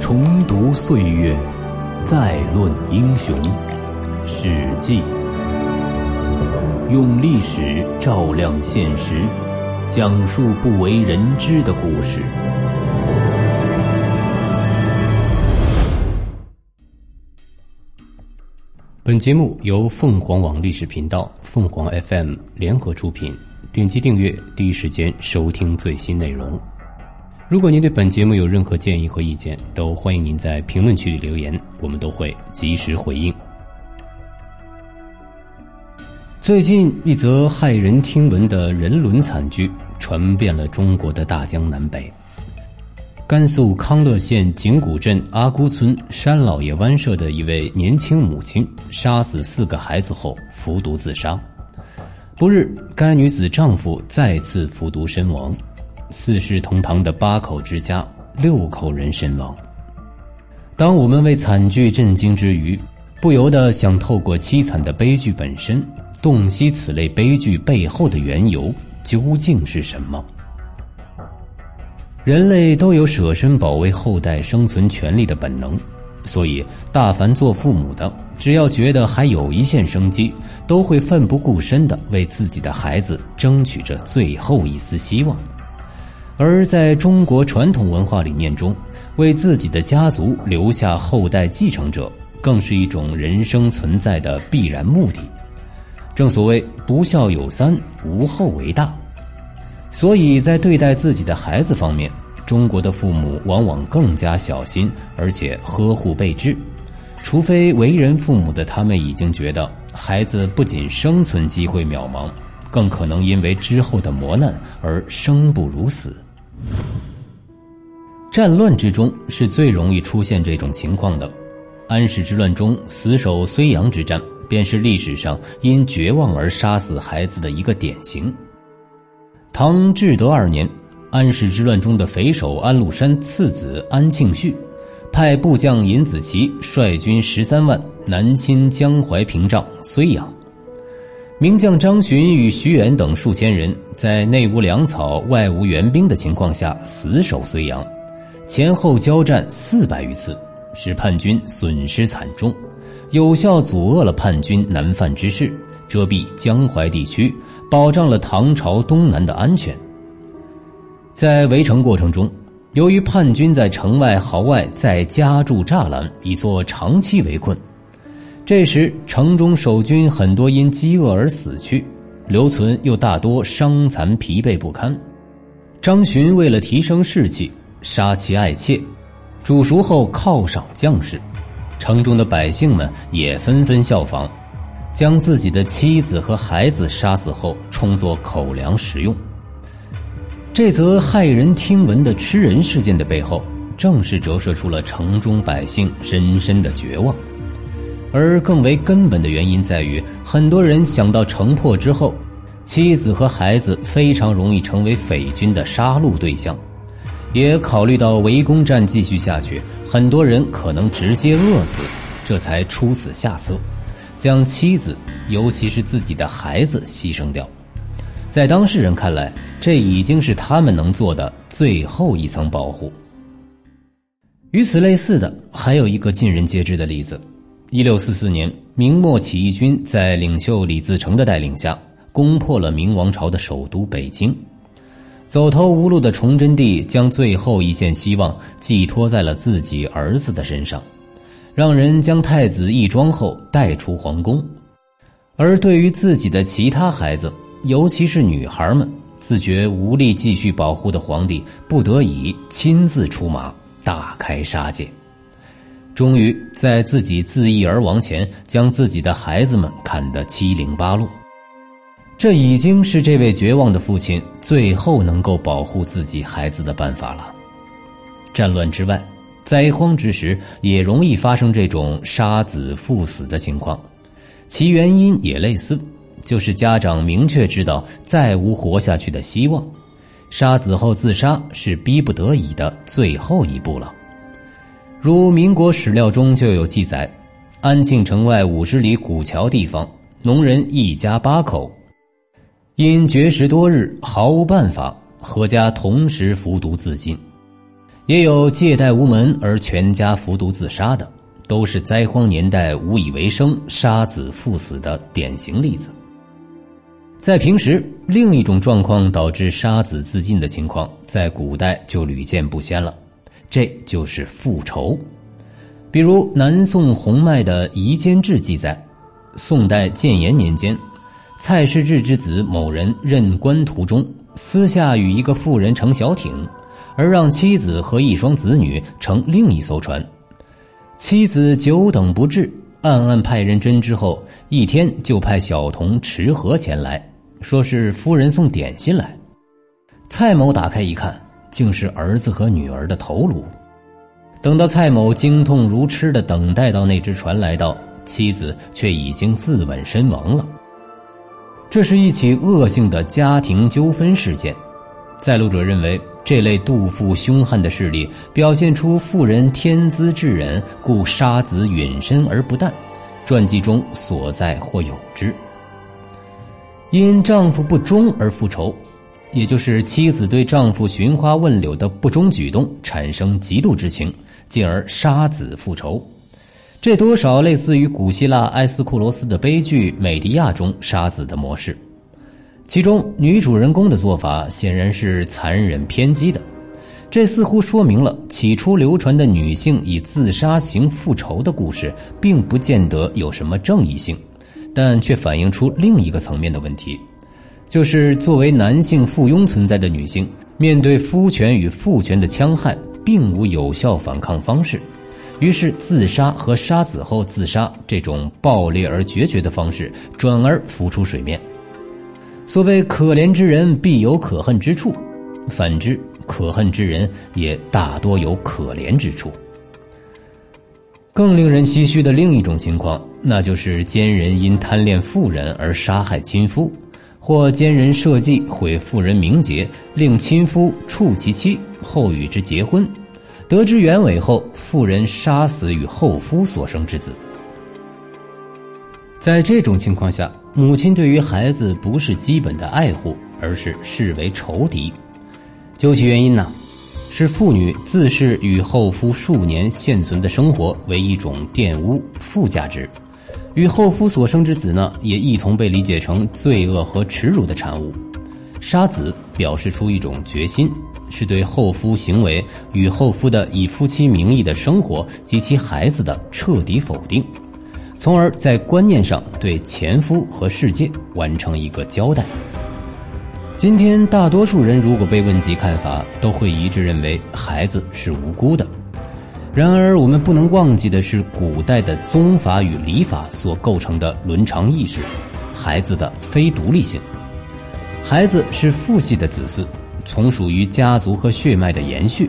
重读岁月，再论英雄。史记，用历史照亮现实，讲述不为人知的故事。本节目由凤凰网历史频道、凤凰 FM 联合出品。点击订阅，第一时间收听最新内容。如果您对本节目有任何建议和意见，都欢迎您在评论区里留言，我们都会及时回应。最近一则骇人听闻的人伦惨剧传遍了中国的大江南北。甘肃康乐县景谷镇阿姑村山老爷湾社的一位年轻母亲杀死四个孩子后服毒自杀。不日，该女子丈夫再次服毒身亡，四世同堂的八口之家六口人身亡。当我们为惨剧震惊之余，不由得想透过凄惨的悲剧本身，洞悉此类悲剧背后的缘由究竟是什么。人类都有舍身保卫后代生存权利的本能，所以大凡做父母的，只要觉得还有一线生机，都会奋不顾身的为自己的孩子争取着最后一丝希望。而在中国传统文化理念中，为自己的家族留下后代继承者，更是一种人生存在的必然目的。正所谓“不孝有三，无后为大”。所以在对待自己的孩子方面，中国的父母往往更加小心，而且呵护备至。除非为人父母的他们已经觉得孩子不仅生存机会渺茫，更可能因为之后的磨难而生不如死。战乱之中是最容易出现这种情况的。安史之乱中死守睢阳之战，便是历史上因绝望而杀死孩子的一个典型。唐至德二年，安史之乱中的匪首安禄山次子安庆绪，派部将尹子奇率军十三万南侵江淮屏障睢阳。名将张巡与徐远等数千人在内无粮草、外无援兵的情况下死守睢阳，前后交战四百余次，使叛军损失惨重，有效阻遏了叛军南犯之势。遮蔽江淮地区，保障了唐朝东南的安全。在围城过程中，由于叛军在城外壕外再加筑栅栏，以作长期围困，这时城中守军很多因饥饿而死去，留存又大多伤残疲惫不堪。张巡为了提升士气，杀妻爱妾，煮熟后犒赏将士，城中的百姓们也纷纷效仿。将自己的妻子和孩子杀死后充作口粮食用。这则骇人听闻的吃人事件的背后，正是折射出了城中百姓深深的绝望。而更为根本的原因在于，很多人想到城破之后，妻子和孩子非常容易成为匪军的杀戮对象，也考虑到围攻战继续下去，很多人可能直接饿死，这才出此下策。将妻子，尤其是自己的孩子牺牲掉，在当事人看来，这已经是他们能做的最后一层保护。与此类似的，还有一个尽人皆知的例子：一六四四年，明末起义军在领袖李自成的带领下，攻破了明王朝的首都北京。走投无路的崇祯帝将最后一线希望寄托在了自己儿子的身上。让人将太子义庄后带出皇宫，而对于自己的其他孩子，尤其是女孩们，自觉无力继续保护的皇帝，不得已亲自出马，大开杀戒。终于在自己自缢而亡前，将自己的孩子们砍得七零八落。这已经是这位绝望的父亲最后能够保护自己孩子的办法了。战乱之外。灾荒之时，也容易发生这种杀子父死的情况，其原因也类似，就是家长明确知道再无活下去的希望，杀子后自杀是逼不得已的最后一步了。如民国史料中就有记载，安庆城外五十里古桥地方，农人一家八口，因绝食多日，毫无办法，阖家同时服毒自尽。也有借贷无门而全家服毒自杀的，都是灾荒年代无以为生、杀子赴死的典型例子。在平时，另一种状况导致杀子自尽的情况，在古代就屡见不鲜了，这就是复仇。比如南宋洪迈的《夷坚志》记载，宋代建炎年间，蔡世志之子某人任官途中，私下与一个妇人乘小艇，而让妻子和一双子女乘另一艘船。妻子久等不至，暗暗派人侦之后，一天就派小童持盒前来。说是夫人送点心来，蔡某打开一看，竟是儿子和女儿的头颅。等到蔡某惊痛如痴的等待到那只船来到，妻子却已经自刎身亡了。这是一起恶性的家庭纠纷事件。在路者认为，这类妒妇凶悍的势力表现出妇人天资至人，故杀子允身而不惮。传记中所在或有之。因丈夫不忠而复仇，也就是妻子对丈夫寻花问柳的不忠举动产生嫉妒之情，进而杀子复仇。这多少类似于古希腊埃斯库罗斯的悲剧《美狄亚》中杀子的模式。其中女主人公的做法显然是残忍偏激的，这似乎说明了起初流传的女性以自杀行复仇的故事，并不见得有什么正义性。但却反映出另一个层面的问题，就是作为男性附庸存在的女性，面对夫权与父权的戕害，并无有效反抗方式，于是自杀和杀子后自杀这种暴烈而决绝的方式，转而浮出水面。所谓可怜之人必有可恨之处，反之，可恨之人也大多有可怜之处。更令人唏嘘的另一种情况，那就是奸人因贪恋妇人而杀害亲夫，或奸人设计毁妇人名节，令亲夫处其妻，后与之结婚，得知原委后，妇人杀死与后夫所生之子。在这种情况下，母亲对于孩子不是基本的爱护，而是视为仇敌。究其原因呢？是妇女自视与后夫数年现存的生活为一种玷污附加值，与后夫所生之子呢，也一同被理解成罪恶和耻辱的产物。杀子表示出一种决心，是对后夫行为与后夫的以夫妻名义的生活及其孩子的彻底否定，从而在观念上对前夫和世界完成一个交代。今天，大多数人如果被问及看法，都会一致认为孩子是无辜的。然而，我们不能忘记的是，古代的宗法与礼法所构成的伦常意识，孩子的非独立性。孩子是父系的子嗣，从属于家族和血脉的延续，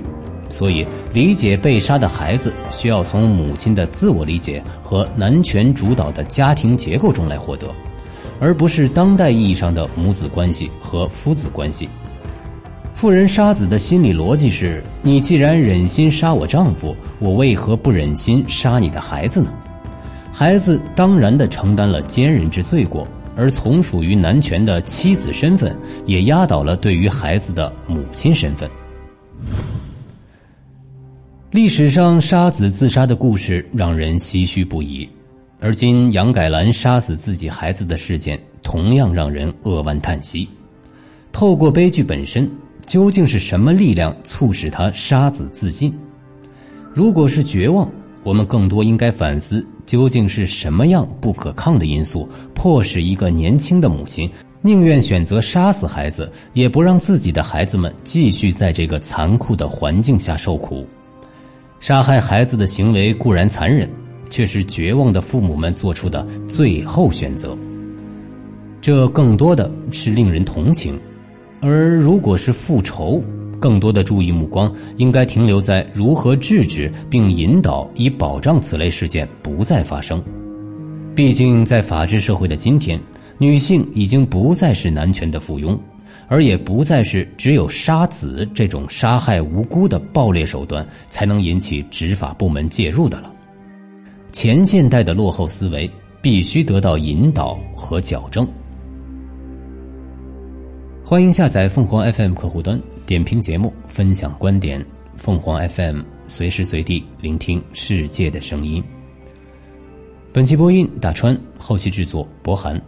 所以理解被杀的孩子，需要从母亲的自我理解和男权主导的家庭结构中来获得。而不是当代意义上的母子关系和父子关系。妇人杀子的心理逻辑是：你既然忍心杀我丈夫，我为何不忍心杀你的孩子呢？孩子当然的承担了奸人之罪过，而从属于男权的妻子身份也压倒了对于孩子的母亲身份。历史上杀子自杀的故事让人唏嘘不已。而今杨改兰杀死自己孩子的事件，同样让人扼腕叹息。透过悲剧本身，究竟是什么力量促使他杀子自尽？如果是绝望，我们更多应该反思，究竟是什么样不可抗的因素，迫使一个年轻的母亲宁愿选择杀死孩子，也不让自己的孩子们继续在这个残酷的环境下受苦。杀害孩子的行为固然残忍。却是绝望的父母们做出的最后选择。这更多的是令人同情，而如果是复仇，更多的注意目光应该停留在如何制止并引导，以保障此类事件不再发生。毕竟，在法治社会的今天，女性已经不再是男权的附庸，而也不再是只有杀子这种杀害无辜的暴烈手段才能引起执法部门介入的了。前现代的落后思维必须得到引导和矫正。欢迎下载凤凰 FM 客户端，点评节目，分享观点。凤凰 FM，随时随地聆听世界的声音。本期播音大川，后期制作博涵。